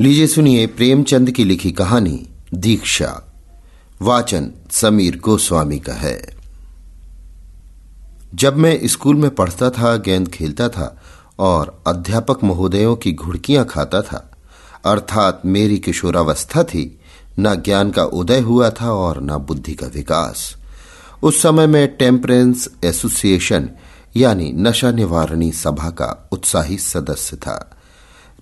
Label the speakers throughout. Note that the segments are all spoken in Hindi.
Speaker 1: लीजिए सुनिए प्रेमचंद की लिखी कहानी, दीक्षा। वाचन समीर गोस्वामी का है। जब मैं स्कूल में पढ़ता था, गेंद खेलता था और अध्यापक महोदयों की घुड़कियाँ खाता था, अर्थात मेरी किशोरावस्था थी, न ज्ञान का उदय हुआ था और न बुद्धि का विकास। उस समय में टेम्परेंस एसोसिएशन, यानी नशा निवारणी सभा का उत्साही सदस्य था।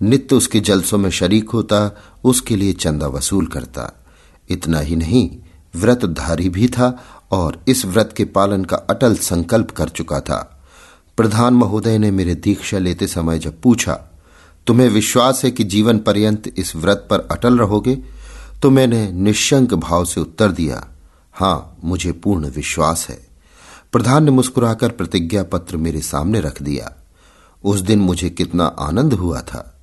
Speaker 1: नित्य उसके जलसों में शरीक होता, उसके लिए चंदा वसूल करता। इतना ही नहीं, व्रतधारी भी था और इस व्रत के पालन का अटल संकल्प कर चुका था। प्रधान महोदय ने मेरे दीक्षा लेते समय जब पूछा, तुम्हें विश्वास है कि जीवन पर्यंत इस व्रत पर अटल रहोगे? तो मैंने निशंक भाव से उत्तर दिया, हाँ, मुझे पूर्ण विश्वास है। प्रधान ने मुस्कुराकर प्रतिज्ञा पत्र मेरे सामने रख दिया। उस दिन मुझे कितना आनंद हुआ था।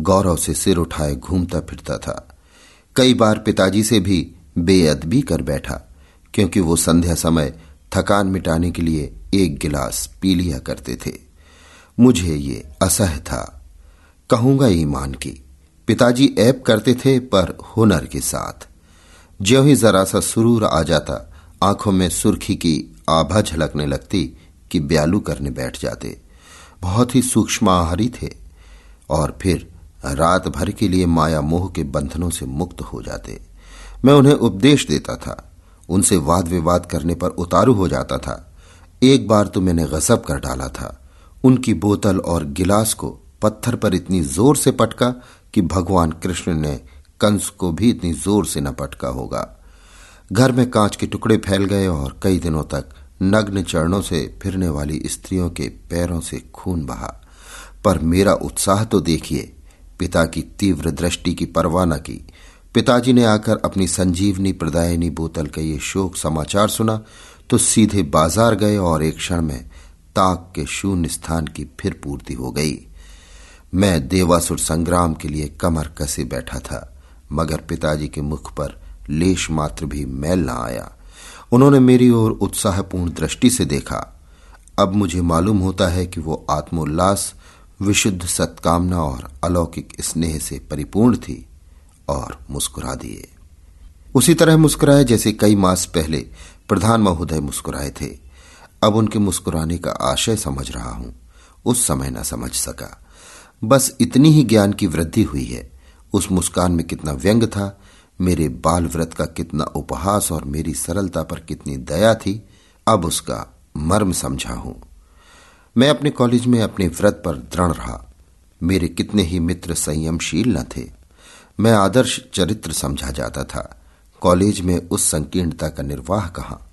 Speaker 1: गौरव से सिर उठाए घूमता फिरता था। कई बार पिताजी से भी बेअदबी कर बैठा, क्योंकि वो संध्या समय थकान मिटाने के लिए एक गिलास पी लिया करते थे। मुझे ये असह था। कहूँगा ईमान की, पिताजी ऐप करते थे पर हुनर के साथ। ज्यो ही जरा सा सुरूर आ जाता, आँखों में सुर्खी की आभा झलकने लगती कि ब्यालू करने बैठ जाते। बहुत ही सूक्ष्म आहारी थे। और फिर रात भर के लिए माया मोह के बंधनों से मुक्त हो जाते। मैं उन्हें उपदेश देता था। उनसे वाद विवाद करने पर उतारू हो जाता था। एक बार तो मैंने गजब कर डाला था। उनकी बोतल और गिलास को पत्थर पर इतनी ज़ोर से पटका कि भगवान कृष्ण ने कंस को भी इतनी ज़ोर से न पटका होगा। घर में कांच के टुकड़े फैल गए और कई दिनों तक नग्न चरणों से फिरने वाली स्त्रियों के पैरों से खून बहा। पर मेरा उत्साह तो देखिए पिता की तीव्र दृष्टि की परवाह न की। पिताजी ने आकर अपनी संजीवनी प्रदायनी बोतल का ये शोक समाचार सुना तो सीधे बाज़ार गए और एक क्षण में ताक के शून्य स्थान की फिर पूर्ति हो गई। मैं देवासुर संग्राम के लिए कमर कसे बैठा था, मगर पिताजी के मुख पर लेश मात्र भी मैल न आया। उन्होंने मेरी ओर उत्साहपूर्ण दृष्टि से देखा। अब मुझे मालूम होता है कि वो आत्मोल्लास विशुद्ध सत्कामना और अलौकिक स्नेह से परिपूर्ण थी और मुस्कुरा दिए। उसी तरह मुस्कुराए जैसे कई मास पहले प्रधान महोदय मुस्कुराए थे। अब उनके मुस्कुराने का आशय समझ रहा हूँ। उस समय न समझ सका। बस इतनी ही ज्ञान की वृद्धि हुई है। उस मुस्कान में कितना व्यंग था। मेरे बाल व्रत का कितना उपहास और मेरी सरलता पर कितनी दया थी। अब उसका मर्म समझा हूँ। मैं अपने कॉलेज में अपने व्रत पर दृढ़ रहा। मेरे कितने ही मित्र संयमशील न थे। मैं आदर्श चरित्र समझा जाता था। कॉलेज में उस संकीर्णता का निर्वाह कहा?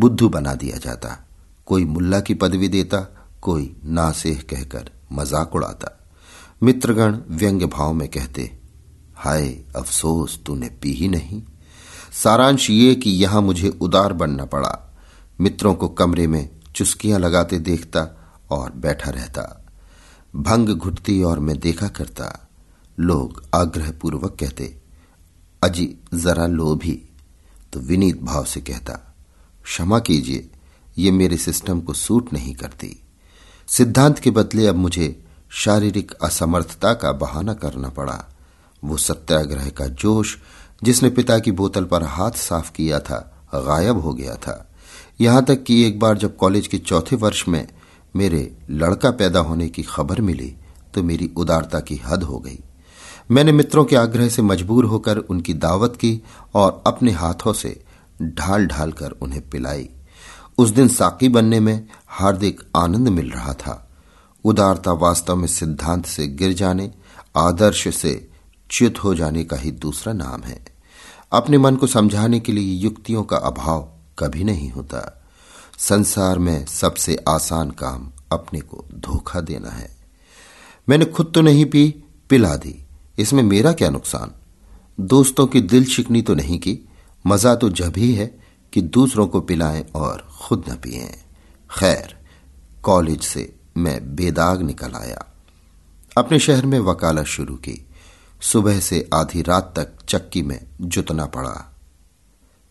Speaker 1: बुद्धू बना दिया जाता। कोई मुल्ला की पदवी देता, कोई नासेह कहकर मज़ाक उड़ाता। मित्रगण व्यंग्य भाव में कहते, हाय, अफसोस, तूने पी ही नहीं। सारांश ये कि यहाँ मुझे उदार बनना पड़ा। मित्रों को कमरे में चुस्कियाँ लगाते देखता और बैठा रहता। भंग घुटती और मैं देखा करता। लोग आग्रहपूर्वक कहते, अजी, जरा लो भी। तो विनीत भाव से कहता, क्षमा कीजिए, ये मेरे सिस्टम को सूट नहीं करती। सिद्धांत के बदले अब मुझे शारीरिक असमर्थता का बहाना करना पड़ा। वो सत्याग्रह का जोश, जिसने पिता की बोतल पर हाथ साफ़ किया था, गायब हो गया था। यहाँ तक कि एक बार जब कॉलेज के चौथे वर्ष में मेरे लड़का पैदा होने की खबर मिली तो मेरी उदारता की हद हो गई। मैंने मित्रों के आग्रह से मजबूर होकर उनकी दावत की और अपने हाथों से ढाल ढाल कर उन्हें पिलाई। उस दिन साकी बनने में हार्दिक आनंद मिल रहा था। उदारता वास्तव में सिद्धांत से गिर जाने, आदर्श से च्युत हो जाने का ही दूसरा नाम है। अपने मन को समझाने के लिए युक्तियों का अभाव कभी नहीं होता। संसार में सबसे आसान काम अपने को धोखा देना है। मैंने खुद तो नहीं पी, पिला दी। इसमें मेरा क्या नुकसान? दोस्तों की दिल शिकनी तो नहीं की। मज़ा तो जब ही है कि दूसरों को पिलाएँ और खुद न पिए। खैर, कॉलेज से मैं बेदाग निकल आया। अपने शहर में वकालत शुरू की। सुबह से आधी रात तक चक्की में जुतना पड़ा।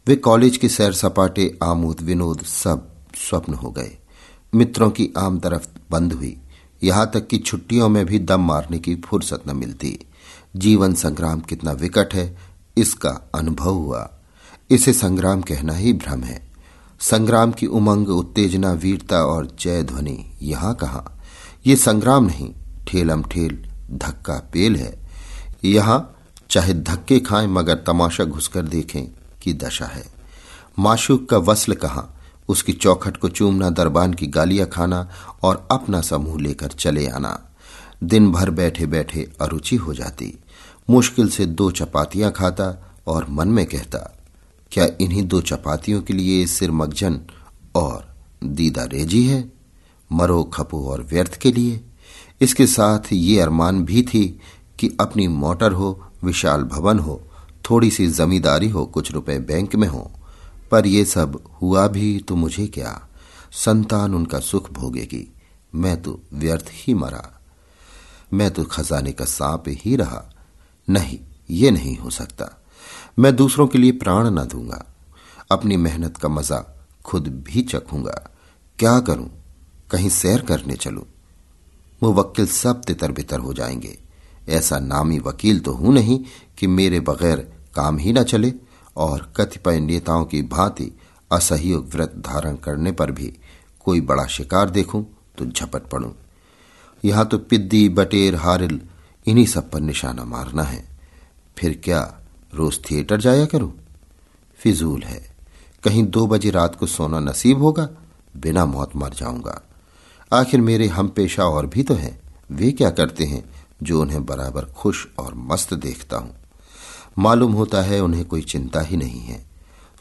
Speaker 1: वे कॉलेज के सैर सपाटे आमोद, विनोद सब स्वप्न हो गए। मित्रों की आम तरफ़ बंद हुई। यहाँ तक कि छुट्टियों में भी दम मारने की फुर्सत न मिलती। जीवन संग्राम कितना विकट है, इसका अनुभव हुआ। इसे संग्राम कहना ही भ्रम है। संग्राम की उमंग, उत्तेजना, वीरता और जय ध्वनि यहाँ कहा? ये संग्राम नहीं, ठेलम ठेल, धक्का पेल है। यहाँ चाहे धक्के खाएँ मगर तमाशा घुसकर देखें की दशा है। माशूक का वस्ल कहा? उसकी चौखट को चूमना, दरबान की गालियाँ खाना और अपना समूह लेकर चले आना। दिन भर बैठे बैठे अरुचि हो जाती। मुश्किल से दो चपातियाँ खाता और मन में कहता, क्या इन्हीं दो चपातियों के लिए सिर मगजन और दीदा रेजी है? मरो, खपो और व्यर्थ के लिए? इसके साथ ये अरमान भी थी कि अपनी मोटर हो, विशाल भवन हो, थोड़ी सी जमींदारी हो, कुछ रुपए बैंक में हो। पर यह सब हुआ भी तो मुझे क्या? संतान उनका सुख भोगेगी। मैं तो व्यर्थ ही मरा। मैं तो खजाने का सांप ही रहा। नहीं, ये नहीं हो सकता। मैं दूसरों के लिए प्राण न दूँगा। अपनी मेहनत का मज़ा खुद भी चखूँगा। क्या करूँ? कहीं सैर करने चलूँ? मुवक्किल सब तितर बितर हो जाएँगे। ऐसा नामी वकील तो हूँ नहीं कि मेरे बगैर काम ही ना चले। और कतिपय नेताओं की भांति असहयोग व्रत धारण करने पर भी कोई बड़ा शिकार देखूँ तो झपट पड़ूं। यहाँ तो पिद्दी, बटेर, हारिल, इन्हीं सब पर निशाना मारना है। फिर क्या रोज थिएटर जाया करूँ? फिजूल है। कहीं दो बजे रात को सोना नसीब होगा, बिना मौत मर जाऊँगा। आखिर मेरे हम पेशा और भी तो हैं। वे क्या करते हैं जो उन्हें बराबर खुश और मस्त देखता हूँ? मालूम होता है उन्हें कोई चिंता ही नहीं है।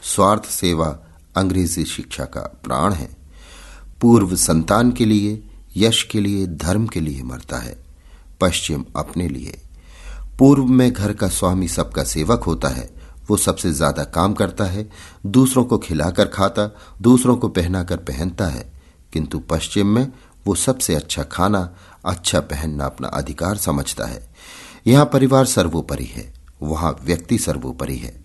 Speaker 1: स्वार्थ सेवा अंग्रेज़ी शिक्षा का प्राण है। पूर्व संतान के लिए, यश के लिए, धर्म के लिए मरता है। पश्चिम अपने लिए। पूर्व में घर का स्वामी सबका सेवक होता है। वो सबसे ज़्यादा काम करता है। दूसरों को खिलाकर खाता, दूसरों को पहनाकर पहनता है। किंतु पश्चिम में वो सबसे अच्छा खाना अच्छा पहनना अपना अधिकार समझता है। यहाँ परिवार सर्वोपरि है। वहाँ व्यक्ति सर्वोपरि है।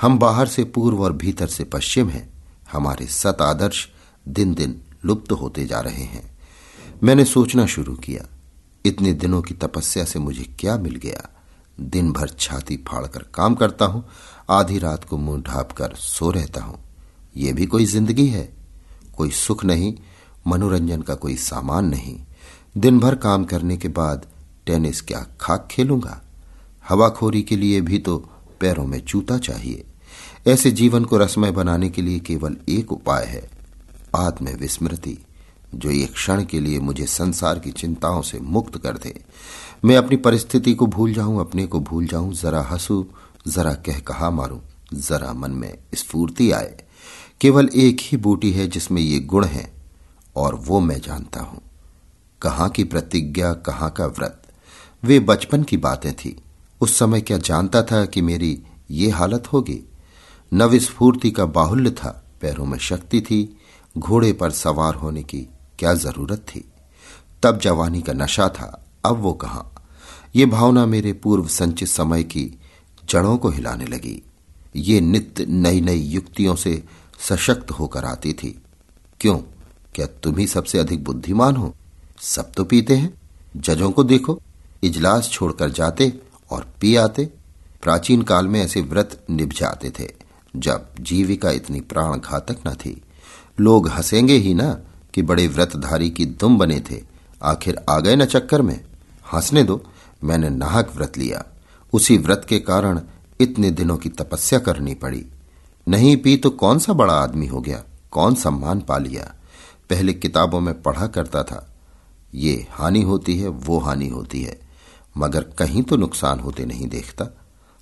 Speaker 1: हम बाहर से पूर्व और भीतर से पश्चिम हैं। हमारे सत आदर्श दिन दिन लुप्त होते जा रहे हैं। मैंने सोचना शुरू किया, इतने दिनों की तपस्या से मुझे क्या मिल गया? दिन भर छाती फाड़कर काम करता हूँ, आधी रात को मुँह ढाप कर सो रहता हूँ। यह भी कोई ज़िंदगी है? कोई सुख नहीं, मनोरंजन का कोई सामान नहीं। दिन भर काम करने के बाद टेनिस क्या खाक खेलूँगा? हवाखोरी के लिए भी तो पैरों में जूता चाहिए। ऐसे जीवन को रसमय बनाने के लिए केवल एक उपाय है आत्म विस्मृति जो एक क्षण के लिए मुझे संसार की चिंताओं से मुक्त कर दे। मैं अपनी परिस्थिति को भूल जाऊँ, अपने को भूल जाऊँ, जरा हंसू, जरा कह कहा मारूं, जरा मन में स्फूर्ति आए। केवल एक ही बूटी है जिसमें ये गुण है, और वो मैं जानता हूँ। कहाँ की प्रतिज्ञा, कहाँ का व्रत। वे बचपन की बातें थी उस समय क्या जानता था कि मेरी ये हालत होगी? नविस्फूर्ति का बाहुल्य था, पैरों में शक्ति थी, घोड़े पर सवार होने की क्या ज़रूरत थी? तब जवानी का नशा था, अब वो कहा? ये भावना मेरे पूर्व संचित समय की जड़ों को हिलाने लगी। ये नित्य नई नई युक्तियों से सशक्त होकर आती थी। क्यों? क्या तुम ही सबसे अधिक बुद्धिमान हो? सब तो पीते हैं। जजों को देखो, इजलास छोड़कर जाते और पी आते प्राचीन काल में ऐसे व्रत निभ जाते थे, जब जीविका इतनी प्राण घातक न थी। लोग हंसेंगे ही ना कि बड़े व्रतधारी की दुम बने थे। आखिर आ गए न चक्कर में। हंसने दो, मैंने नाहक व्रत लिया। उसी व्रत के कारण इतने दिनों की तपस्या करनी पड़ी। नहीं पी तो कौन सा बड़ा आदमी हो गया? कौन सम्मान पा लिया? पहले किताबों में पढ़ा करता था। ये हानि होती है, वो हानि होती है। मगर कहीं तो नुकसान होते नहीं देखता।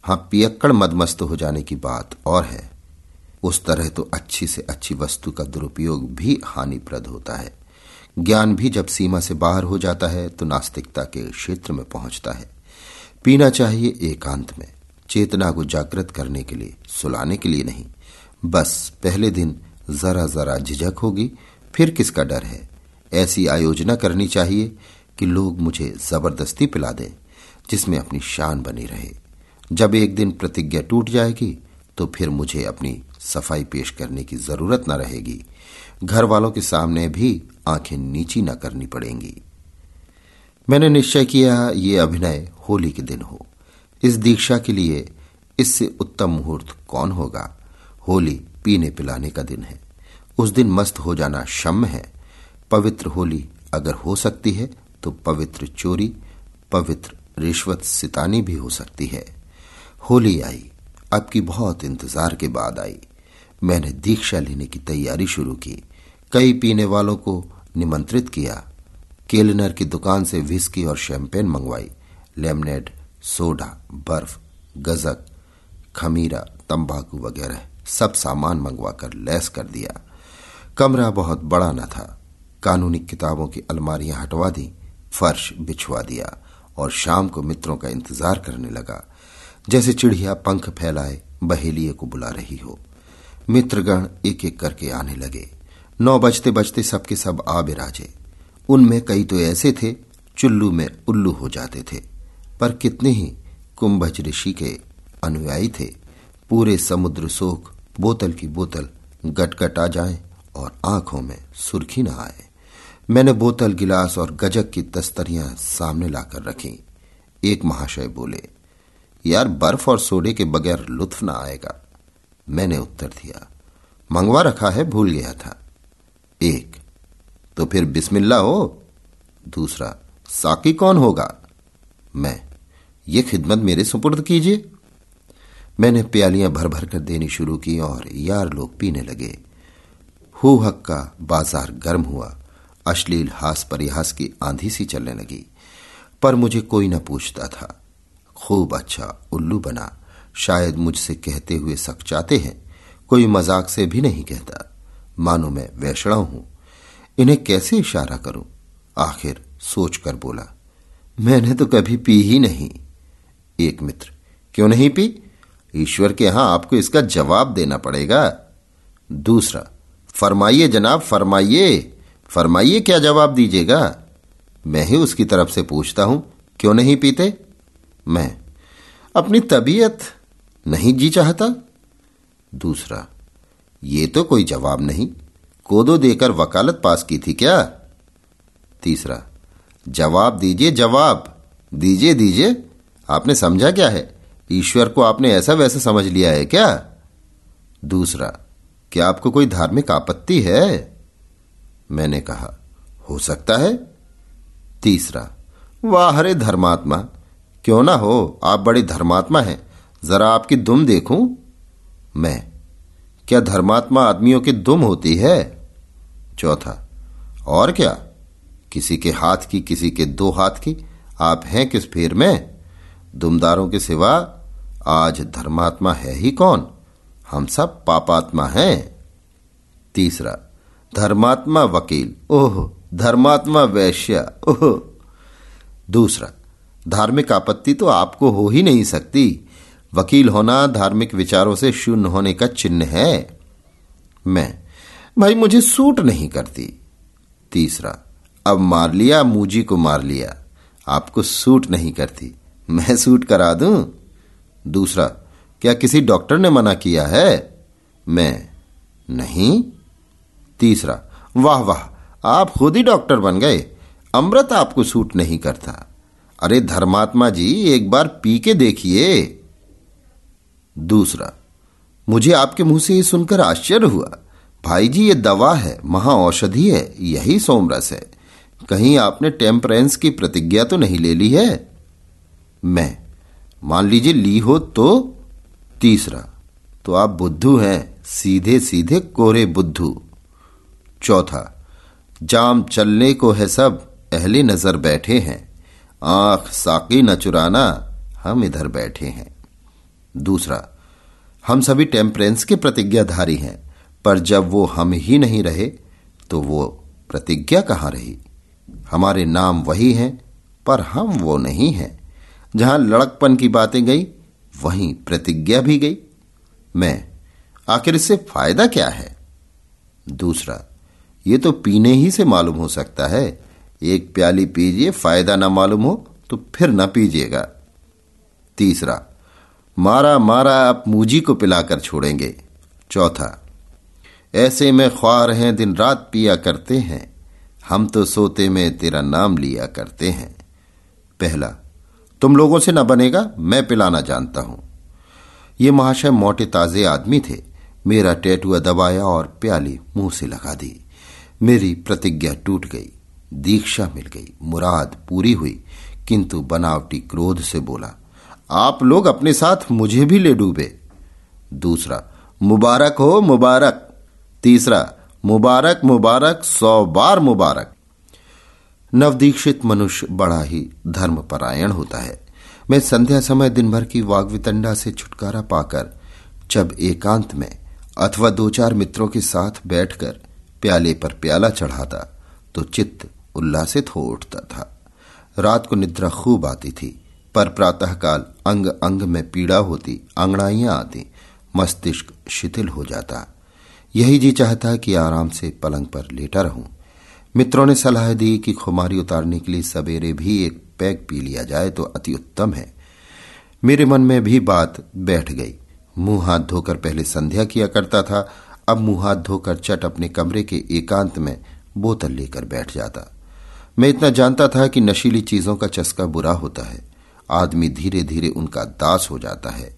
Speaker 1: हाँ, पियक्कड़ मदमस्त हो जाने की बात और है। उस तरह तो अच्छी से अच्छी वस्तु का दुरुपयोग भी हानिप्रद होता है। ज्ञान भी जब सीमा से बाहर हो जाता है तो नास्तिकता के क्षेत्र में पहुँचता है। पीना चाहिए एकांत में, चेतना को जागृत करने के लिए, सुलाने के लिए नहीं। बस पहले दिन जरा जरा झिझक होगी, फिर किसका डर है? ऐसी आयोजना करनी चाहिए कि लोग मुझे ज़बरदस्ती पिला दें। जिसमें अपनी शान बनी रहे। जब एक दिन प्रतिज्ञा टूट जाएगी तो फिर मुझे अपनी सफ़ाई पेश करने की ज़रूरत न रहेगी। घर वालों के सामने भी आँखें नीची न करनी पड़ेंगी। मैंने निश्चय किया, ये अभिनय होली के दिन हो। इस दीक्षा के लिए इससे उत्तम मुहूर्त कौन होगा? होली पीने पिलाने का दिन है। उस दिन मस्त हो जाना शम है। पवित्र होली अगर हो सकती है तो पवित्र चोरी, पवित्र रिश्वत सितानी भी हो सकती है। होली आई अब की बहुत इंतज़ार के बाद आई। मैंने दीक्षा लेने की तैयारी शुरू की। कई पीने वालों को निमंत्रित किया। केलनर की दुकान से विस्की और शैंपेन मंगवाई। लेमनेड, सोडा, बर्फ़, गजक, खमीरा, तंबाकू वगैरह सब सामान मंगवाकर लैस कर दिया। कमरा बहुत बड़ा न था। कानूनी किताबों की अलमारियाँ हटवा दी, फर्श बिछवा दिया। और शाम को मित्रों का इंतज़ार करने लगा। जैसे चिड़िया पंख फैलाए, बहेलिए को बुला रही हो। मित्रगण एक एक करके आने लगे। नौ बजते बजते सबके सब आ बिराजे। उनमें कई तो ऐसे थे, चुल्लू में उल्लू हो जाते थे। पर कितने ही कुंभज ऋषि के अनुयायी थे। पूरे समुद्र सोख, बोतल की बोतल, गटगट आ जाए और आँखों में सुर्खी न आए। मैंने बोतल, गिलास और गजक की तस्तरियाँ सामने लाकर रखी। एक महाशय बोले, यार, बर्फ़ और सोडे के बगैर लुत्फ ना आएगा। मैंने उत्तर दिया, मंगवा रखा है, भूल गया था। एक तो फिर बिस्मिल्ला हो। दूसरा, साकी कौन होगा? मैं, ये खिदमत मेरे सुपुर्द कीजिए। मैंने प्यालियाँ भर भर कर देनी शुरू की और यार लोग पीने लगे। हु हक का बाज़ार गर्म हुआ। अश्लील हास परिहास की आंधी सी चलने लगी, पर मुझे कोई न पूछता था। खूब अच्छा उल्लू बना, शायद मुझसे कहते हुए सकचाते हैं, कोई मज़ाक से भी नहीं कहता। मानो मैं वैषणा हूँ, इन्हें कैसे इशारा करूँ? आखिर सोचकर बोला, मैंने तो कभी पी ही नहीं। एक मित्र, क्यों नहीं पी? ईश्वर के यहाँ आपको इसका जवाब देना पड़ेगा। दूसरा, फरमाइए जनाब, फरमाइए। फरमाइए क्या जवाब दीजिएगा? मैं ही उसकी तरफ़ से पूछता हूँ, क्यों नहीं पीते? मैं, अपनी तबीयत नहीं जी चाहता। दूसरा, ये तो कोई जवाब नहीं, कोदो देकर वकालत पास की थी क्या? तीसरा, जवाब दीजिए जवाब, दीजिए दीजिए, आपने समझा क्या है? ईश्वर को आपने ऐसा वैसा समझ लिया है क्या? दूसरा, क्या आपको कोई धार्मिक आपत्ति है? मैंने कहा, हो सकता है? तीसरा वाह हरे धर्मात्मा, क्यों ना हो? आप बड़े धर्मात्मा हैं। जरा आपकी दुम देखूँ? मैं, क्या धर्मात्मा आदमियों की दुम होती है? चौथा, और क्या? किसी के हाथ की, किसी के दो हाथ की? आप हैं किस फेर में? दुमदारों के सिवा, आज धर्मात्मा है ही कौन? हम सब पापात्मा हैं। तीसरा धर्मात्मा वकील। ओह, धर्मात्मा वैश्य। ओह। दूसरा, धार्मिक आपत्ति तो आपको हो ही नहीं सकती। वकील होना धार्मिक विचारों से शून्य होने का चिन्ह है। मैं, भाई मुझे सूट नहीं करती। तीसरा, अब मार लिया, मूजी को मार लिया। आपको सूट नहीं करती। मैं सूट करा दूँ? दूसरा, क्या किसी डॉक्टर ने मना किया है? मैं, नहीं। तीसरा, वाह वाह, आप खुद ही डॉक्टर बन गए। अमृत आपको सूट नहीं करता। अरे धर्मात्मा जी, एक बार पी के देखिए। दूसरा, मुझे आपके मुँह से ये सुनकर आश्चर्य हुआ। भाई जी, ये दवा है महा औषधि है, यही सोमरस है। कहीं आपने टेम्परेंस की प्रतिज्ञा तो नहीं ले ली है? मैं, मान लीजिए ली हो तो? तीसरा तो आप बुद्धू हैं सीधे सीधे कोरे बुद्धू। चौथा, जाम चलने को है सब, अहले नज़र बैठे हैं। आँख साकी न चुराना, हम इधर बैठे हैं। दूसरा, हम सभी टेम्परेंस के प्रतिज्ञाधारी हैं, पर जब वो हम ही नहीं रहे तो वो प्रतिज्ञा कहाँ रही? हमारे नाम वही हैं, पर हम वो नहीं हैं। जहाँ लड़कपन की बातें गई, वहीं प्रतिज्ञा भी गई। मैं, आखिर इससे फ़ायदा क्या है? दूसरा ये तो पीने ही से मालूम हो सकता है। एक प्याली पीजिए, फ़ायदा ना मालूम हो तो फिर ना पीजिएगा। तीसरा, मारा मारा आप मूजी को पिलाकर छोड़ेंगे। चौथा, ऐसे में ख्वार हैं, दिन रात पिया करते हैं। हम तो सोते में तेरा नाम लिया करते हैं। पहला, तुम लोगों से ना बनेगा, मैं पिलाना जानता हूँ। ये महाशय मोटे ताजे आदमी थे। मेरा टेटुआ दबाया और प्याली मुँह से लगा दी। मेरी प्रतिज्ञा टूट गई, दीक्षा मिल गई, मुराद पूरी हुई। किंतु बनावटी क्रोध से बोला, आप लोग अपने साथ मुझे भी ले डूबे। दूसरा, मुबारक हो मुबारक। तीसरा, मुबारक मुबारक, सौ बार मुबारक। नवदीक्षित मनुष्य बड़ा ही धर्मपरायण होता है। मैं संध्या समय दिन भर की वाग्वितंडा से छुटकारा पाकर, जब एकांत में अथवा दो चार मित्रों के साथ बैठकर प्याले पर प्याला चढ़ाता तो चित्त उल्लासित हो उठता था। रात को निद्रा खूब आती थी, पर प्रातःकाल अंग अंग में पीड़ा होती अंगड़ाइयाँ आती, मस्तिष्क शिथिल हो जाता। यही जी चाहता कि आराम से पलंग पर लेटा रहूँ। मित्रों ने सलाह दी कि खुमारी उतारने के लिए सवेरे भी एक पैग पी लिया जाए तो अति उत्तम है। मेरे मन में भी बात बैठ गई। मुँह हाथ धोकर पहले संध्या किया करता था अब मुँह हाथ धोकर चट अपने कमरे के एकांत में बोतल लेकर बैठ जाता। मैं इतना जानता था कि नशीली चीज़ों का चस्का बुरा होता है। आदमी धीरे धीरे उनका दास हो जाता है।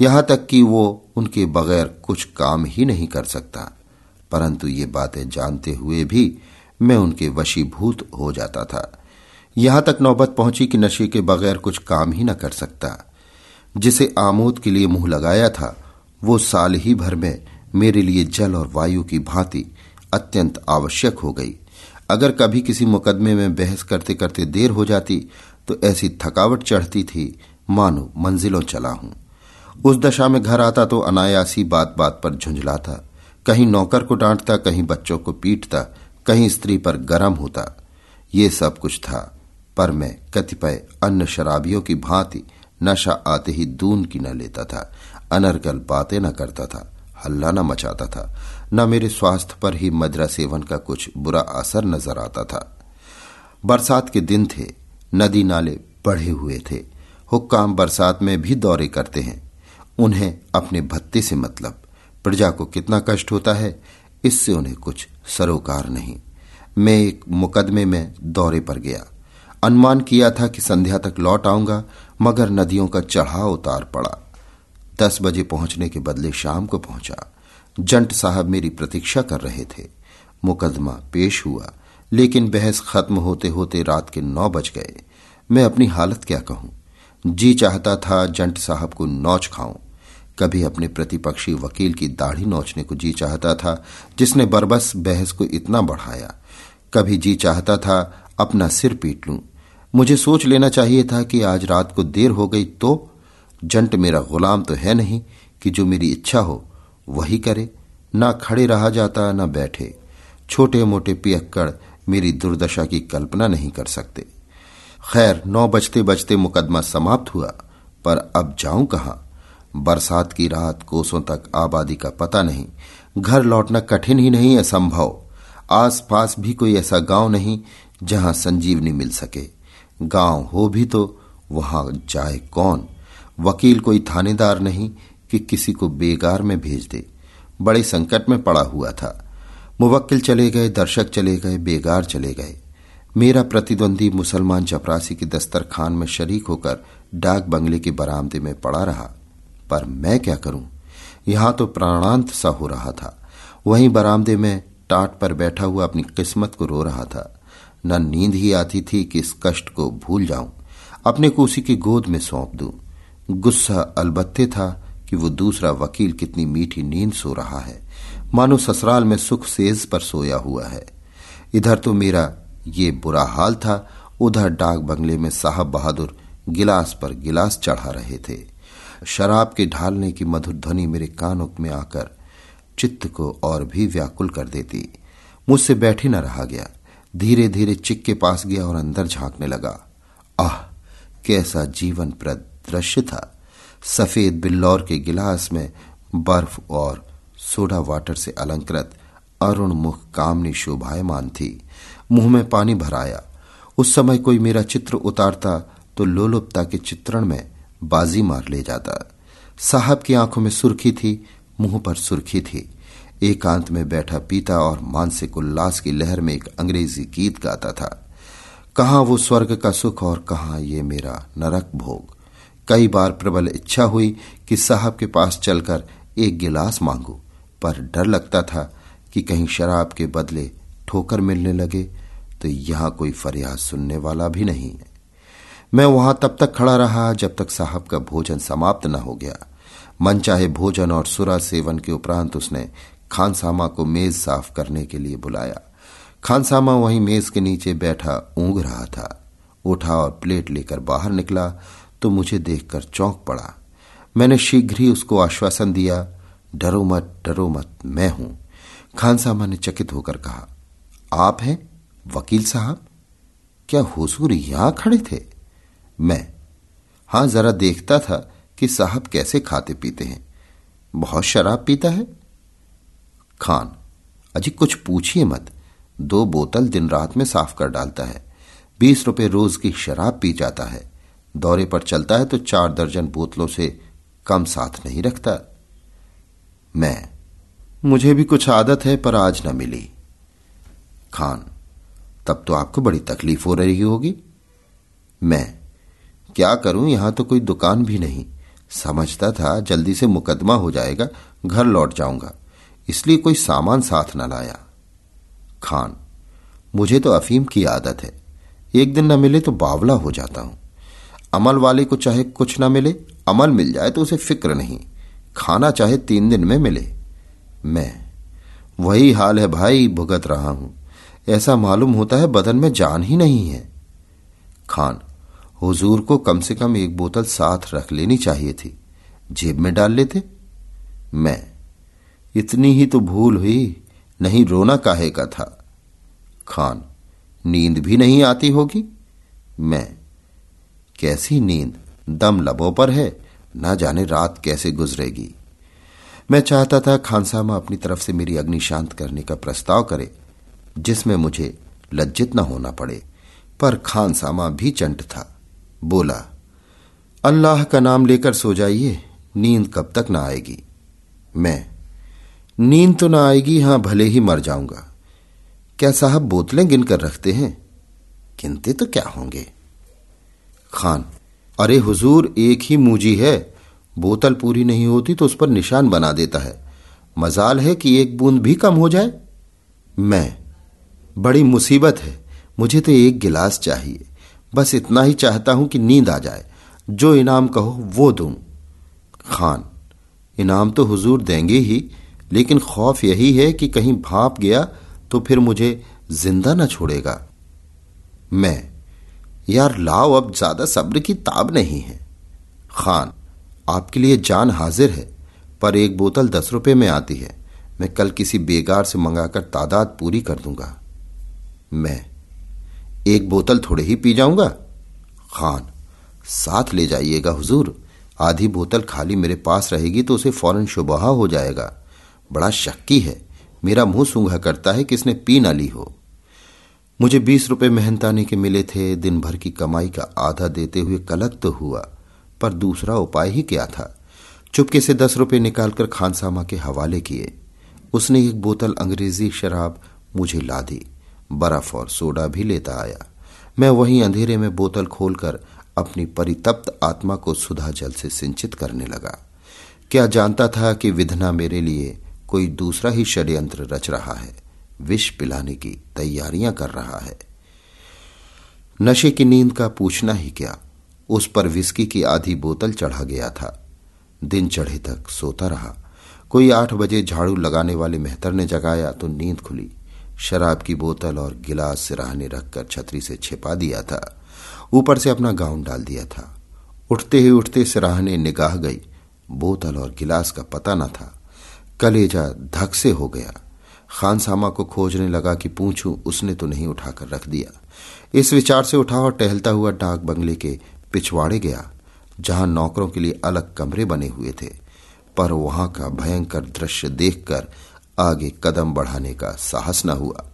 Speaker 1: यहाँ तक कि वो उनके बगैर कुछ काम ही नहीं कर सकता। परंतु ये बातें जानते हुए भी मैं उनके वशीभूत हो जाता था। यहाँ तक नौबत पहुँची कि नशे के बगैर कुछ काम ही न कर सकता। जिसे आमोद के लिए मुँह लगाया था, वो साल ही भर में मेरे लिए जल और वायु की भांति अत्यंत आवश्यक हो गई। अगर कभी किसी मुकदमे में बहस करते करते देर हो जाती तो ऐसी थकावट चढ़ती थी, मानो मंजिलों चला हूँ। उस दशा में घर आता तो अनायासी बात बात पर झुंझलाता। कहीं नौकर को डांटता, कहीं बच्चों को पीटता, कहीं स्त्री पर गरम होता। ये सब कुछ था, पर मैं कतिपय अन्य शराबियों की भांति नशा आते ही दून की न लेता था, अनर्गल बातें न करता था। हल्ला न मचाता था, न मेरे स्वास्थ्य पर ही मदरा सेवन का कुछ बुरा असर नज़र आता था। बरसात के दिन थे, नदी नाले बढ़े हुए थे। हुक्काम बरसात में भी दौरे करते हैं। उन्हें अपने भत्ते से मतलब प्रजा को कितना कष्ट होता है, इससे उन्हें कुछ सरोकार नहीं। मैं एक मुकदमे में दौरे पर गया। अनुमान किया था कि संध्या तक लौट आऊँगा, मगर नदियों का चढ़ाव उतार पड़ा। दस बजे पहुँचने के बदले शाम को पहुँचा। जंट साहब मेरी प्रतीक्षा कर रहे थे। मुकदमा पेश हुआ, लेकिन बहस खत्म होते होते रात के नौ बज गए। मैं अपनी हालत क्या कहूँ? जी चाहता था जंट साहब को नौच खाऊं। कभी अपने प्रतिपक्षी वकील की दाढ़ी नोचने को जी चाहता था, जिसने बरबस बहस को इतना बढ़ाया। कभी जी चाहता था अपना सिर पीट लूँ। मुझे सोच लेना चाहिए था कि आज रात को देर हो गई तो जंट मेरा गुलाम तो है नहीं कि जो मेरी इच्छा हो, वही करे। ना खड़े रहा जाता, ना बैठे। छोटे मोटे पियक्कड़ मेरी दुर्दशा की कल्पना नहीं कर सकते। खैर, नौ बजते बजते मुकदमा समाप्त हुआ, पर अब जाऊँ कहाँ? बरसात की रात, कोसों तक आबादी का पता नहीं। घर लौटना कठिन ही नहीं असंभव। आस पास भी कोई ऐसा गाँव नहीं जहाँ संजीवनी मिल सके। गाँव हो भी तो वहाँ जाए कौन? वकील कोई थानेदार नहीं कि किसी को बेगार में भेज दे। बड़े संकट में पड़ा हुआ था। मुवक्किल चले गए, दर्शक चले गए बेगार चले गए। मेरा प्रतिद्वंदी मुसलमान चपरासी के दस्तरखान में शरीक होकर डाक बंगले के बरामदे में पड़ा रहा। पर मैं क्या करूँ? यहाँ तो प्राणांत सा हो रहा था। वहीं बरामदे में टाट पर बैठा हुआ अपनी किस्मत को रो रहा था। न नींद ही आती थी कि इस कष्ट को भूल जाऊँ। अपने को उसी की गोद में सौंप दूँ। गुस्सा अलबत्ते था कि वो दूसरा वकील कितनी मीठी नींद सो रहा है। मानो ससुराल में सुख सेज पर सोया हुआ है। इधर तो मेरा ये बुरा हाल था, उधर डाक बंगले में साहब बहादुर गिलास पर गिलास चढ़ा रहे थे। शराब के ढालने की मधुर ध्वनि मेरे कानों में आकर चित्त को और भी व्याकुल कर देती। मुझसे बैठे न रहा गया। धीरे धीरे चिक के पास गया और अंदर झांकने लगा। आह, कैसा जीवन प्रद दृश्य था। सफ़ेद बिल्लौर के गिलास में बर्फ़ और सोडा वाटर से अलंकृत अरुण मुख कामनी शोभायमान थी। मुँह में पानी भराया उस समय कोई मेरा चित्र उतारता तो लोलुपता के चित्रण में बाजी मार ले जाता। साहब की आँखों में सुर्खी थी, मुँह पर सुर्खी थी। एकांत में बैठा पीता और मानसिक उल्लास की लहर में एक अंग्रेज़ी गीत गाता था। कहा वो स्वर्ग का सुख और कहा ये मेरा नरक भोग। कई बार प्रबल इच्छा हुई कि साहब के पास चलकर एक गिलास मांगू, पर डर लगता था कि कहीं शराब के बदले ठोकर मिलने लगे तो यहाँ कोई फरियाद सुनने वाला भी नहीं है। मैं वहाँ तब तक खड़ा रहा जब तक साहब का भोजन समाप्त न हो गया। मन चाहे भोजन और सुरा सेवन के उपरांत उसने खानसामा को मेज साफ़ करने के लिए बुलाया। खानसामा वहीं मेज के नीचे बैठा ऊंग रहा था। उठा और प्लेट लेकर बाहर निकला तो मुझे देखकर चौंक पड़ा। मैंने शीघ्र ही उसको आश्वासन दिया, डरो मत डरो मत, मैं हूँ। खान खानसामा ने चकित होकर कहा, आप हैं? वकील साहब? क्या हुजूर यहाँ खड़े थे? मैं? हाँ, जरा देखता था कि साहब कैसे खाते पीते हैं। बहुत शराब पीता है? खान, अजी कुछ पूछिए मत। दो बोतल दिन रात में साफ़ कर डालता है। बीस रुपए रोज की शराब पी जाता है। दौरे पर चलता है तो चार दर्जन बोतलों से कम साथ नहीं रखता। मैं, मुझे भी कुछ आदत है पर आज न मिली। खान, तब तो आपको बड़ी तकलीफ़ हो रही होगी। मैं, क्या करूँ, यहाँ तो कोई दुकान भी नहीं। समझता था, जल्दी से मुकदमा हो जाएगा, घर लौट जाऊँगा। इसलिए कोई सामान साथ न लाया। खान, मुझे तो अफीम की आदत है। एक दिन न मिले तो बावला हो जाता हूँ। अमल वाले को चाहे कुछ ना मिले, अमल मिल जाए तो उसे फ़िक्र नहीं। खाना चाहे तीन दिन में मिले। मैं, वही हाल है भाई, भुगत रहा हूँ। ऐसा मालूम होता है बदन में जान ही नहीं है। खान, हुजूर को कम से कम एक बोतल साथ रख लेनी चाहिए थी। जेब में डाल लेते? मैं, इतनी ही तो भूल हुई, नहीं रोना काहे का था। खान, नींद भी नहीं आती होगी? मैं कैसी नींद? दम लबों पर है। ना जाने रात कैसे गुजरेगी। मैं चाहता था खानसामा अपनी तरफ़ से मेरी अग्नि शांत करने का प्रस्ताव करे, जिसमें मुझे लज्जित न होना पड़े। पर खानसामा भी चंट था। बोला, अल्लाह का नाम लेकर सो जाइए, नींद कब तक ना आएगी? मैं, नींद तो ना आएगी, हाँ, भले ही मर जाऊँगा। क्या साहब बोतलें गिनकर रखते हैं? गिनते तो क्या होंगे? खान। अरे हुजूर, एक ही मूजी है। बोतल पूरी नहीं होती तो उस पर निशान बना देता है। मजाल है कि एक बूंद भी कम हो जाए। मैं। बड़ी मुसीबत है। मुझे तो एक गिलास चाहिए। बस इतना ही चाहता हूँ कि नींद आ जाए। जो इनाम कहो, वो दूँ। खान। इनाम तो हुजूर देंगे ही, लेकिन खौफ यही है कि कहीं भाप गया तो फिर मुझे ज़िंदा न छोड़ेगा। मैं। यार लाओ, अब ज़्यादा सब्र की ताब नहीं है। खान, आपके लिए जान हाजिर है, पर एक बोतल दस रुपए में आती है। मैं कल किसी बेगार से मंगाकर तादाद पूरी कर दूँगा। मैं, एक बोतल थोड़े ही पी जाऊँगा? खान, साथ ले जाइएगा हुजूर। आधी बोतल खाली मेरे पास रहेगी तो उसे फ़ौरन शुबहा हो जाएगा। बड़ा शक्की है, मेरा मुँह सूंघा करता है कि इसने पी ना ली हो। मुझे बीस रुपए मेहनताने के मिले थे दिन भर की कमाई का आधा देते हुए कलक तो हुआ, पर दूसरा उपाय ही क्या था? चुपके से दस रुपए निकालकर खानसामा के हवाले किए। उसने एक बोतल अंग्रेज़ी शराब मुझे ला दी। बर्फ़ और सोडा भी लेता आया। मैं वहीं अंधेरे में बोतल खोलकर अपनी परितप्त आत्मा को सुधा जल से सिंचित करने लगा। क्या जानता था कि विधना मेरे लिए कोई दूसरा ही षड्यंत्र रच रहा है? विष पिलाने की तैयारियाँ कर रहा है। नशे की नींद का पूछना ही क्या? उस पर विस्की की आधी बोतल चढ़ा गया था। दिन चढ़े तक सोता रहा। कोई आठ बजे झाड़ू लगाने वाले मेहतर ने जगाया तो नींद खुली। शराब की बोतल और गिलास सिराहने रखकर छतरी से छिपा दिया था। ऊपर से अपना गाउन डाल दिया था। उठते ही उठते सिराहने निगाह गई। बोतल और गिलास का पता न था। कलेजा धक से हो गया। खानसामा को खोजने लगा कि पूछूँ, उसने तो नहीं उठाकर रख दिया। इस विचार से उठा और टहलता हुआ डाक बंगले के पिछवाड़े गया, जहाँ नौकरों के लिए अलग कमरे बने हुए थे। पर वहाँ का भयंकर दृश्य देखकर आगे कदम बढ़ाने का साहस न हुआ।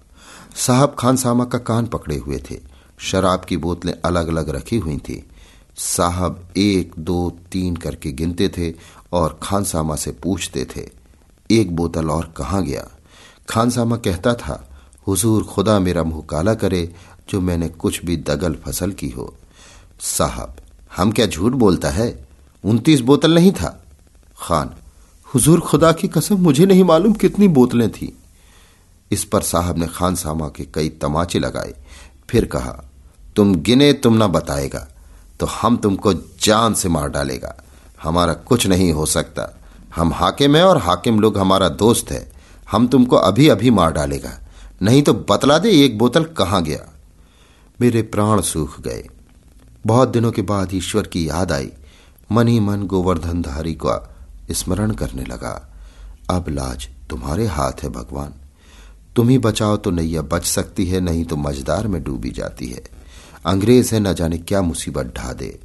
Speaker 1: साहब खानसामा का कान पकड़े हुए थे। शराब की बोतलें अलग अलग रखी हुई थी। साहब एक, दो, तीन करके गिनते थे और खानसामा से पूछते थे, एक बोतल और कहाँ गया? खानसामा कहता था, हुजूर खुदा मेरा मुँह काला करे, जो मैंने कुछ भी दगल फ़सल की हो। साहब, हम क्या झूठ बोलता है? उनतीस बोतल नहीं था? खान, हुजूर खुदा की कसम, मुझे नहीं मालूम कितनी बोतलें थी। इस पर साहब ने खान सामा के कई तमाचे लगाए। फिर कहा, तुम गिने, तुम ना बताएगा तो हम तुमको जान से मार डालेगा। हमारा कुछ नहीं हो सकता। हम हाकिम है और हाकिम लोग हमारा दोस्त है। हम तुमको अभी अभी मार डालेगा। नहीं तो बतला दे एक बोतल कहाँ गया। मेरे प्राण सूख गए। बहुत दिनों के बाद ईश्वर की याद आई। मन ही मन गोवर्धनधारी का स्मरण करने लगा। अब लाज तुम्हारे हाथ है भगवान। तुम ही बचाओ तो नैया बच सकती है, नहीं तो मजदार में डूबी जाती है। अंग्रेज़ है, न जाने क्या मुसीबत ढा दे।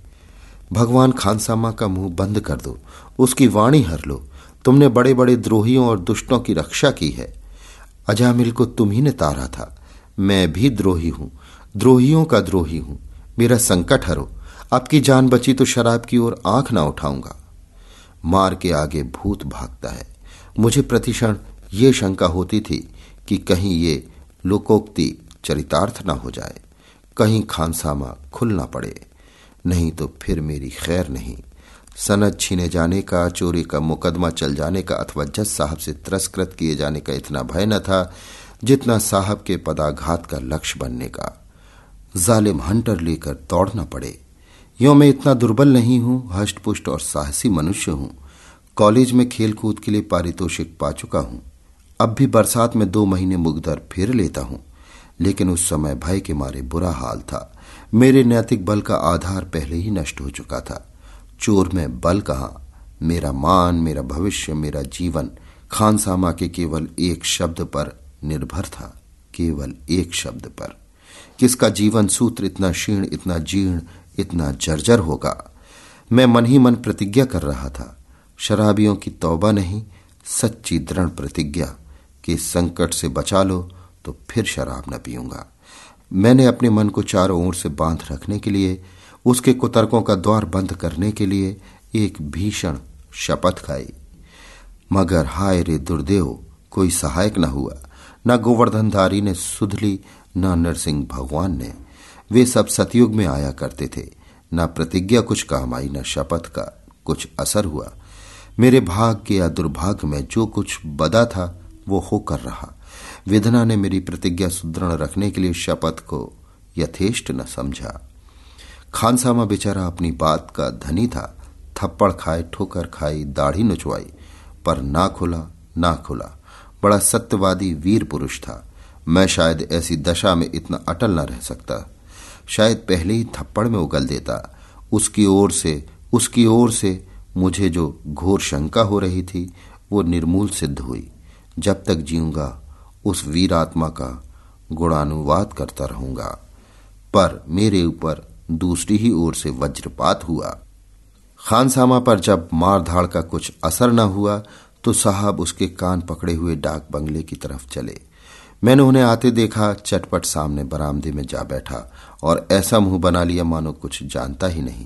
Speaker 1: भगवान खानसामा का मुँह बंद कर दो, उसकी वाणी हर लो। तुमने बड़े बड़े द्रोहियों और दुष्टों की रक्षा की है। अजामिल को तुम ही ने तारा था। मैं भी द्रोही हूँ। द्रोहियों का द्रोही हूँ। मेरा संकट हरो। अब की जान बची तो शराब की ओर आँख ना उठाऊँगा। मार के आगे भूत भागता है। मुझे प्रतिक्षण ये शंका होती थी कि कहीं ये लोकोक्ति चरितार्थ ना हो जाए। कहीं खानसामा खुल ना पड़े। नहीं तो फिर मेरी खैर नहीं। सनद छीने जाने का, चोरी का मुकदमा चल जाने का अथवा जज साहब से तिरस्कृत किए जाने का इतना भय न था जितना साहब के पदाघात का लक्ष्य बनने का। जालिम हंटर लेकर दौड़ना पड़े। यो मैं इतना दुर्बल नहीं हूँ हष्ट पुष्ट और साहसी मनुष्य हूँ। कॉलेज में खेलकूद के लिए पारितोषिक पा चुका हूँ। अब भी बरसात में दो महीने मुगदर फिर लेता हूँ। लेकिन उस समय भय के मारे बुरा हाल था। मेरे नैतिक बल का आधार पहले ही नष्ट हो चुका था। चोर में बल कहा, मेरा मान, मेरा भविष्य, मेरा जीवन, खानसामा के केवल एक शब्द पर निर्भर था, केवल एक शब्द पर। किसका जीवन सूत्र इतना क्षीण, इतना जीर्ण, इतना जर्जर होगा? मैं मन ही मन प्रतिज्ञा कर रहा था, शराबियों की तौबा नहीं, सच्ची दृढ़ प्रतिज्ञा कि संकट से बचा लो तो फिर शराब न पीऊँगा। मैंने अपने मन को चारों ओर से बाँध रखने के लिए उसके कुतर्कों का द्वार बंद करने के लिए एक भीषण शपथ खाई। मगर हाय रे दुर्देव, कोई सहायक न हुआ। न गोवर्धनधारी ने सुधली, न नरसिंह भगवान ने। वे सब सतयुग में आया करते थे। न प्रतिज्ञा कुछ काम आई, न शपथ का कुछ असर हुआ। मेरे भाग्य या दुर्भाग्य में जो कुछ बदा था, वो होकर रहा। वेदना ने मेरी प्रतिज्ञा सुदृढ़ रखने के लिए शपथ को यथेष्ट न समझा। खानसामा बेचारा अपनी बात का धनी था। थप्पड़ खाए, ठोकर खाई, दाढ़ी नुचवाई, पर ना खुला ना खुला। बड़ा सत्यवादी वीर पुरुष था। मैं शायद ऐसी दशा में इतना अटल न रह सकता। शायद पहले ही थप्पड़ में उगल देता। उसकी ओर से, उसकी ओर से मुझे जो घोर शंका हो रही थी, वो निर्मूल सिद्ध हुई। जब तक जीऊँगा, उस वीर आत्मा का गुणानुवाद करता रहूँगा। पर मेरे ऊपर दूसरी ही ओर से वज्रपात हुआ। खानसामा पर जब मारधाड़ का कुछ असर न हुआ तो साहब उसके कान पकड़े हुए डाक बंगले की तरफ़ चले। मैंने उन्हें आते देखा, चटपट सामने बरामदे में जा बैठा, और ऐसा मुँह बना लिया मानो कुछ जानता ही नहीं।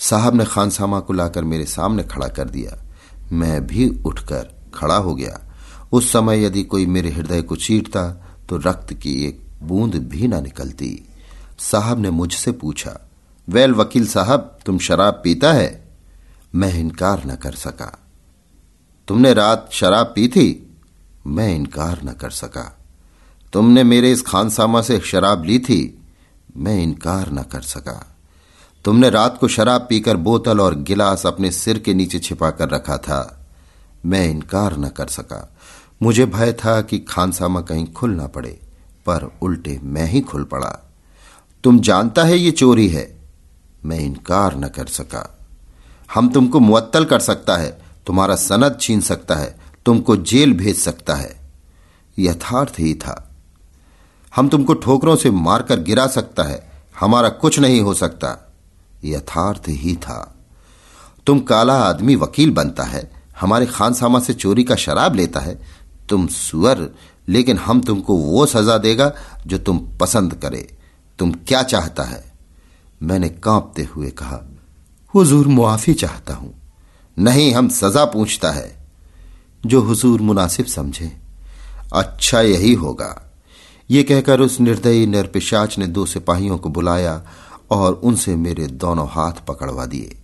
Speaker 1: साहब ने खानसामा को लाकर मेरे सामने खड़ा कर दिया। मैं भी उठकर खड़ा हो गया। उस समय यदि कोई मेरे हृदय को चीरता तो रक्त की एक बूंद भी ना निकलती। साहब ने मुझसे पूछा, वेल वकील साहब, तुम शराब पीता है? मैं इनकार न कर सका। तुमने रात शराब पी थी? मैं इनकार न कर सका। तुमने मेरे इस खानसामा से शराब ली थी? मैं इनकार न कर सका। तुमने रात को शराब पीकर बोतल और गिलास अपने सिर के नीचे छिपा कर रखा था? मैं इनकार न कर सका। मुझे भय था कि खानसामा कहीं खुल ना पड़े, पर उल्टे मैं ही खुल पड़ा। तुम जानता है ये चोरी है। मैं इनकार न कर सका। हम तुमको मुअत्तल कर सकता है, तुम्हारा सनद छीन सकता है, तुमको जेल भेज सकता है। यथार्थ ही था। हम तुमको ठोकरों से मारकर गिरा सकता है, हमारा कुछ नहीं हो सकता। यथार्थ ही था। तुम काला आदमी वकील बनता है, हमारे खानसामा से चोरी का शराब लेता है, तुम सुअर, लेकिन हम तुमको वो सजा देगा जो तुम पसंद करे। तुम क्या चाहता है? मैंने कांपते हुए कहा, हुजूर मुआफी चाहता हूँ। नहीं, हम सजा पूछता है। जो हुजूर मुनासिब समझे अच्छा यही होगा। ये कहकर उस निर्दयी निरपिशाच ने दो सिपाहियों को बुलाया और उनसे मेरे दोनों हाथ पकड़वा दिए।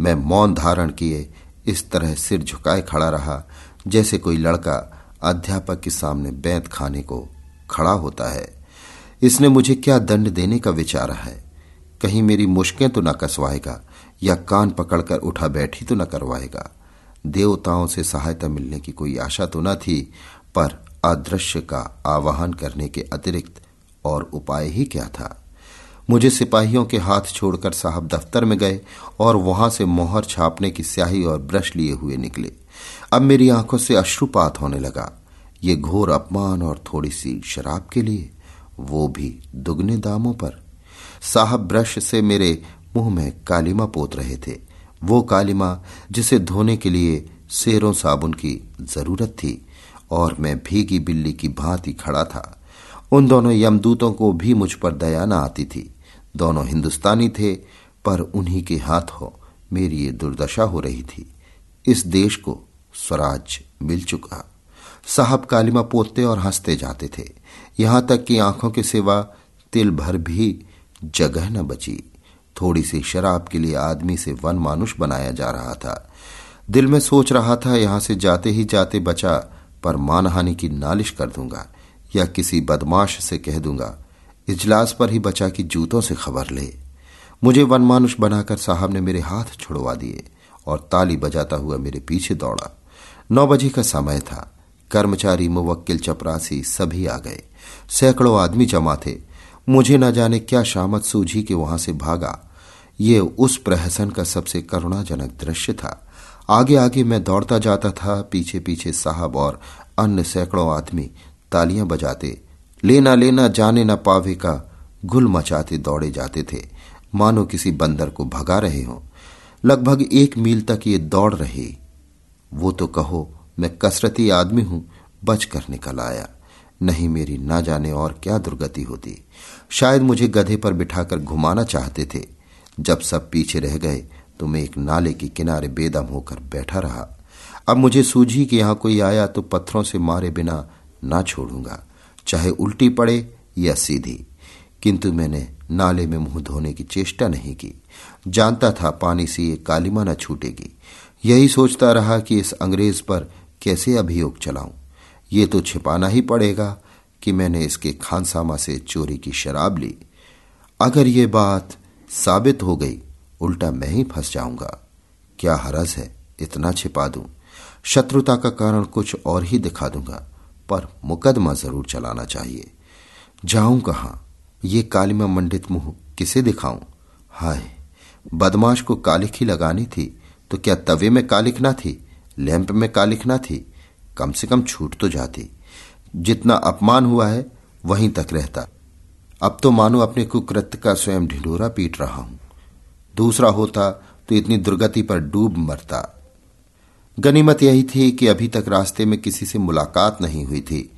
Speaker 1: मैं मौन धारण किए, इस तरह सिर झुकाए खड़ा रहा, जैसे कोई लड़का अध्यापक के सामने बैंत खाने को खड़ा होता है। इसने मुझे क्या दंड देने का विचार है? कहीं मेरी मुश्कें तो न कसवाएगा, या कान पकड़कर उठा बैठी तो न करवाएगा। देवताओं से सहायता मिलने की कोई आशा तो न थी, पर अदृश्य का आवाहन करने के अतिरिक्त और उपाय ही क्या था? मुझे सिपाहियों के हाथ छोड़कर साहब दफ्तर में गए और वहाँ से मोहर छापने की स्याही और ब्रश लिए हुए निकले। अब मेरी आँखों से अश्रुपात होने लगा। ये घोर अपमान और थोड़ी सी शराब के लिए। वो भी दुगने दामों पर। साहब ब्रश से मेरे मुँह में कालिमा पोत रहे थे। वो कालिमा जिसे धोने के लिए सेरों साबुन की ज़रूरत थी और मैं भीगी बिल्ली की भांति खड़ा था। उन दोनों यमदूतों को भी मुझ पर दया न आती थी। दोनों हिंदुस्तानी थे, पर उन्हीं के हाथों मेरी ये दुर्दशा हो रही थी। इस देश को स्वराज मिल चुका। साहब कालिमा पोतते और हँसते जाते थे। यहाँ तक कि आँखों के सिवा तिल भर भी जगह न बची। थोड़ी सी शराब के लिए आदमी से वन मानुष बनाया जा रहा था। दिल में सोच रहा था, यहाँ से जाते ही जाते बचा, पर मानहानि की नालिश कर दूँगा, या किसी बदमाश से कह दूँगा, इजलास पर ही बचा कि जूतों से खबर ले। मुझे वन मानुष बनाकर साहब ने मेरे हाथ छुड़वा दिए, और ताली बजाता हुआ मेरे पीछे दौड़ा। नौ बजे का समय था। कर्मचारी, मुवक्किल, चपरासी, सभी आ गए। सैकड़ों आदमी जमा थे। मुझे न जाने क्या शामत सूझी के वहाँ से भागा। ये उस प्रहसन का सबसे करुणाजनक दृश्य था। आगे आगे मैं दौड़ता जाता था, पीछे पीछे साहब और अन्य सैकड़ों आदमी तालियाँ बजाते। लेना लेना जाने न पावे का गुल मचाते दौड़े जाते थे। मानो किसी बंदर को भगा रहे हों। लगभग एक मील तक ये दौड़ रहे। वो तो कहो, मैं कसरती आदमी हूँ बच कर निकल आया। नहीं मेरी ना जाने और क्या दुर्गति होती। शायद मुझे गधे पर बिठाकर घुमाना चाहते थे। जब सब पीछे रह गए तो मैं एक नाले के किनारे बेदम होकर बैठा रहा। अब मुझे सूझी कि यहाँ कोई आया तो पत्थरों से मारे बिना ना छोड़ूँगा, चाहे उल्टी पड़े या सीधी। किंतु मैंने नाले में मुँह धोने की चेष्टा नहीं की। जानता था पानी से ये कालिमा न छूटेगी। यही सोचता रहा कि इस अंग्रेज़ पर कैसे अभियोग चलाऊं। ये तो छिपाना ही पड़ेगा कि मैंने इसके खानसामा से चोरी की शराब ली। अगर ये बात साबित हो गई, उल्टा मैं ही फंस जाऊँगा। क्या हरज है इतना छिपा दूँ? शत्रुता का कारण कुछ और ही दिखा दूँगा, पर मुकदमा ज़रूर चलाना चाहिए। जाऊँ कहाँ? ये कालिमा मंडित मुँह किसे दिखाऊँ? हाय, बदमाश को कालिक ही लगानी थी तो क्या तवे में कालिक ना थी, लैंप में कालिक ना थी? कम से कम छूट तो जाती। जितना अपमान हुआ है, वहीं तक रहता। अब तो मानो अपने कुकृत्य का स्वयं ढिंडोरा पीट रहा हूँ। दूसरा होता तो इतनी दुर्गति पर डूब मरता। गनीमत यही थी कि अभी तक रास्ते में किसी से मुलाकात नहीं हुई थी।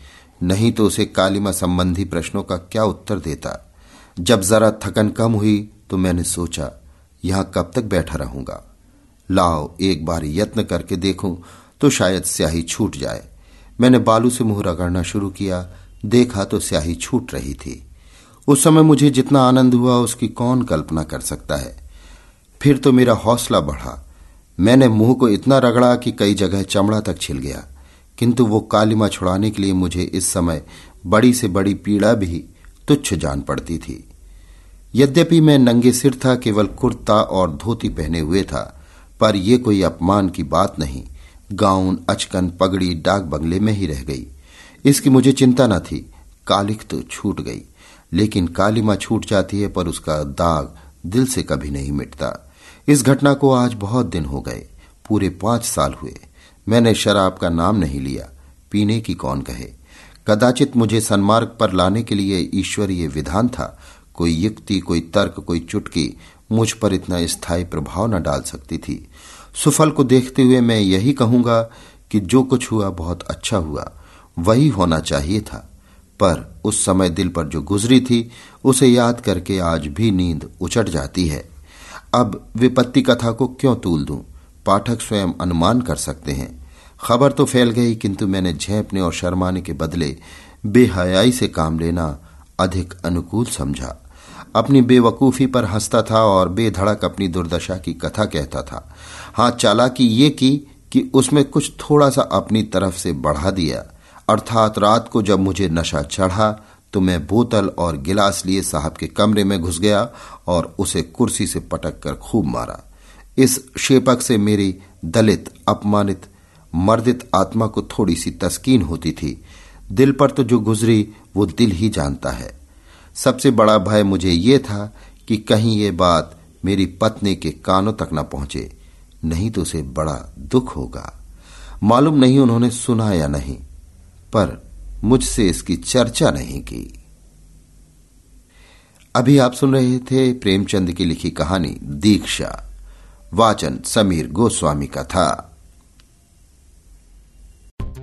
Speaker 1: नहीं तो उसे कालिमा संबंधी प्रश्नों का क्या उत्तर देता। जब जरा थकन कम हुई तो मैंने सोचा, यहाँ कब तक बैठा रहूँगा? लाओ, एक बार यत्न करके देखूँ तो शायद स्याही छूट जाए। मैंने बालू से मुँह रगड़ना शुरू किया, देखा तो स्याही छूट रही थी। उस समय मुझे जितना आनंद हुआ, उसकी कौन कल्पना कर सकता है? फिर तो मेरा हौसला बढ़ा। मैंने मुँह को इतना रगड़ा कि कई जगह चमड़ा तक छिल गया। किंतु वो कालिमा छुड़ाने के लिए मुझे इस समय बड़ी से बड़ी पीड़ा भी तुच्छ जान पड़ती थी। यद्यपि मैं नंगे सिर था, केवल कुर्ता और धोती पहने हुए था, पर यह कोई अपमान की बात नहीं। गाउन, अचकन, पगड़ी, डाक बंगले में ही रह गई। इसकी मुझे चिंता न थी। कालिक तो छूट गई। लेकिन कालिमा छूट जाती है पर उसका दाग दिल से कभी नहीं मिटता। इस घटना को आज बहुत दिन हो गए। पूरे पाँच साल हुए। मैंने शराब का नाम नहीं लिया। पीने की कौन कहे? कदाचित मुझे सन्मार्ग पर लाने के लिए ईश्वरीय विधान था। कोई युक्ति, कोई तर्क, कोई चुटकी मुझ पर इतना स्थायी प्रभाव न डाल सकती थी। सुफल को देखते हुए मैं यही कहूँगा कि जो कुछ हुआ बहुत अच्छा हुआ, वही होना चाहिए था। पर उस समय दिल पर जो गुजरी थी, उसे याद करके आज भी नींद उचट जाती है। अब विपत्ति कथा को क्यों तूल दूँ? पाठक स्वयं अनुमान कर सकते हैं। खबर तो फैल गई, किंतु मैंने झेपने और शर्माने के बदले बेहयाई से काम लेना अधिक अनुकूल समझा। अपनी बेवकूफ़ी पर हंसता था और बेधड़क अपनी दुर्दशा की कथा कहता था। हाँ चालाकी ये की कि उसमें कुछ थोड़ा सा अपनी तरफ़ से बढ़ा दिया। अर्थात रात को जब मुझे नशा चढ़ा तो मैं बोतल और गिलास लिए साहब के कमरे में घुस गया और उसे कुर्सी से पटक कर खूब मारा। इस शेपक से मेरी दलित, अपमानित, मर्दित आत्मा को थोड़ी सी तस्कीन होती थी। दिल पर तो जो गुजरी, वो दिल ही जानता है। सबसे बड़ा भय मुझे ये था कि कहीं ये बात मेरी पत्नी के कानों तक न पहुँचे। नहीं तो उसे बड़ा दुख होगा। मालूम नहीं उन्होंने सुना या नहीं, पर मुझसे इसकी चर्चा नहीं की। अभी आप सुन रहे थे प्रेमचंद की लिखी कहानी दीक्षा, वाचन समीर गोस्वामी का था।